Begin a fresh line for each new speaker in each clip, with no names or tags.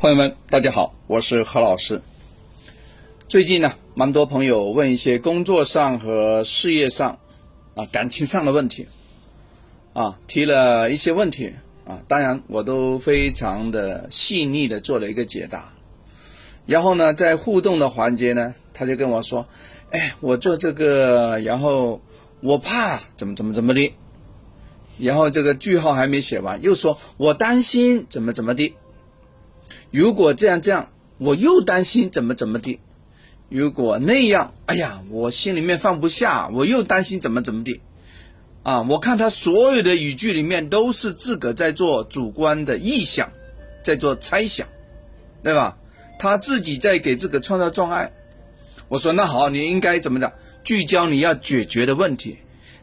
朋友们，大家好，我是何老师。最近呢，蛮多朋友问一些工作上和事业上啊、感情上的问题啊，提了一些问题啊，当然我都非常的细腻的做了一个解答。然后呢，在互动的环节呢，他就跟我说：“哎，我做这个，然后我怕怎么怎么怎么的。”然后这个句号还没写完，又说我担心怎么怎么的。如果这样这样，我又担心怎么怎么的；如果那样，哎呀，我心里面放不下，我又担心怎么怎么的。啊，我看他所有的语句里面都是自个在做主观的臆想，在做猜想，对吧？他自己在给自个创造障碍。我说那好，你应该怎么着？聚焦你要解决的问题，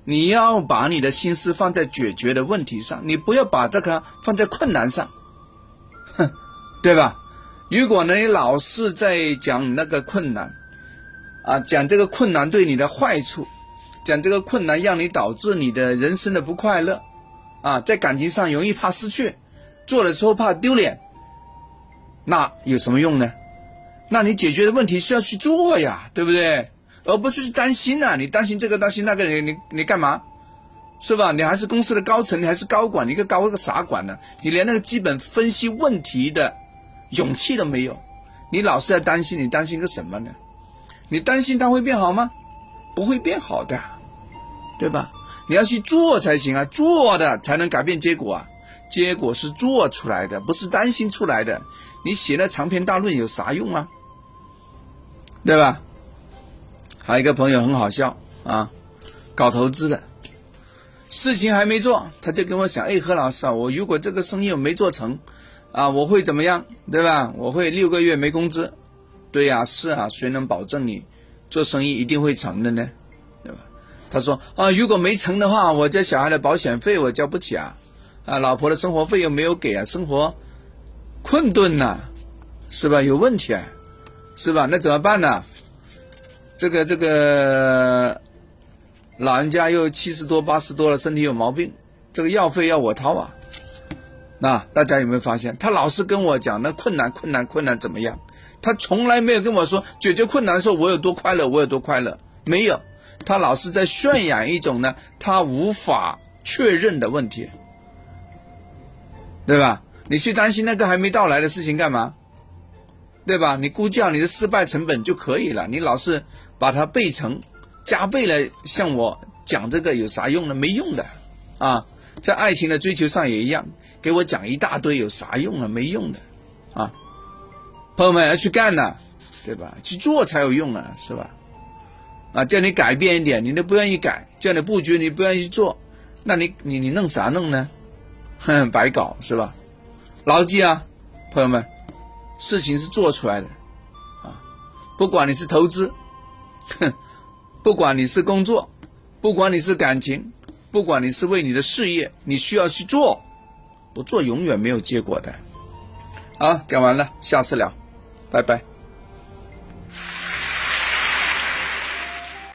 你要把你的心思放在解决的问题上，你不要把这个放在困难上，对吧？如果呢，你老是在讲那个困难，啊，讲这个困难对你的坏处，讲这个困难让你导致你的人生的不快乐，啊，在感情上容易怕失去，做的时候怕丢脸，那有什么用呢？那你解决的问题是要去做呀，对不对？而不是去担心呐，你担心这个担心那个，你你你干嘛？是吧？你还是公司的高层，你还是高管，你个高个啥管呢？你连那个基本分析问题的。勇气都没有，你老是在担心，你担心个什么呢？你担心它会变好吗？不会变好的，对吧？你要去做才行啊，做的才能改变结果啊，结果是做出来的，不是担心出来的。你写那长篇大论有啥用啊？对吧？还有一个朋友很好笑啊，搞投资的，事情还没做，他就跟我讲：“哎，何老师啊，我如果这个生意我没做成。”啊，我会怎么样，对吧？我会六个月没工资，对呀，是啊，谁能保证你做生意一定会成的呢？对吧？他说啊，如果没成的话，我家小孩的保险费我交不起啊，啊，老婆的生活费又没有给啊，生活困顿呐，是吧？有问题啊，是吧？那怎么办呢？这个这个老人家又七十多八十多了，身体有毛病，这个药费要我掏啊。那大家有没有发现，他老是跟我讲那困难、困难、困难怎么样？他从来没有跟我说解决困难的时候我有多快乐，我有多快乐，没有。他老是在渲染一种呢，他无法确认的问题，对吧？你去担心那个还没到来的事情干嘛？对吧？你估计好你的失败成本就可以了。你老是把它倍成、加倍了向我讲这个有啥用呢？没用的啊！在爱情的追求上也一样。给我讲一大堆有啥用啊？没用的，啊，朋友们要去干呐，对吧？去做才有用啊，是吧？啊，叫你改变一点，你都不愿意改；叫你布局，你不愿意做，那你你你弄啥弄呢？哼，白搞是吧？牢记啊，朋友们，事情是做出来的，啊，不管你是投资，哼，不管你是工作，不管你是感情，不管你是为你的事业，你需要去做。不做永远没有结果的，好，讲完了，下次聊，拜拜。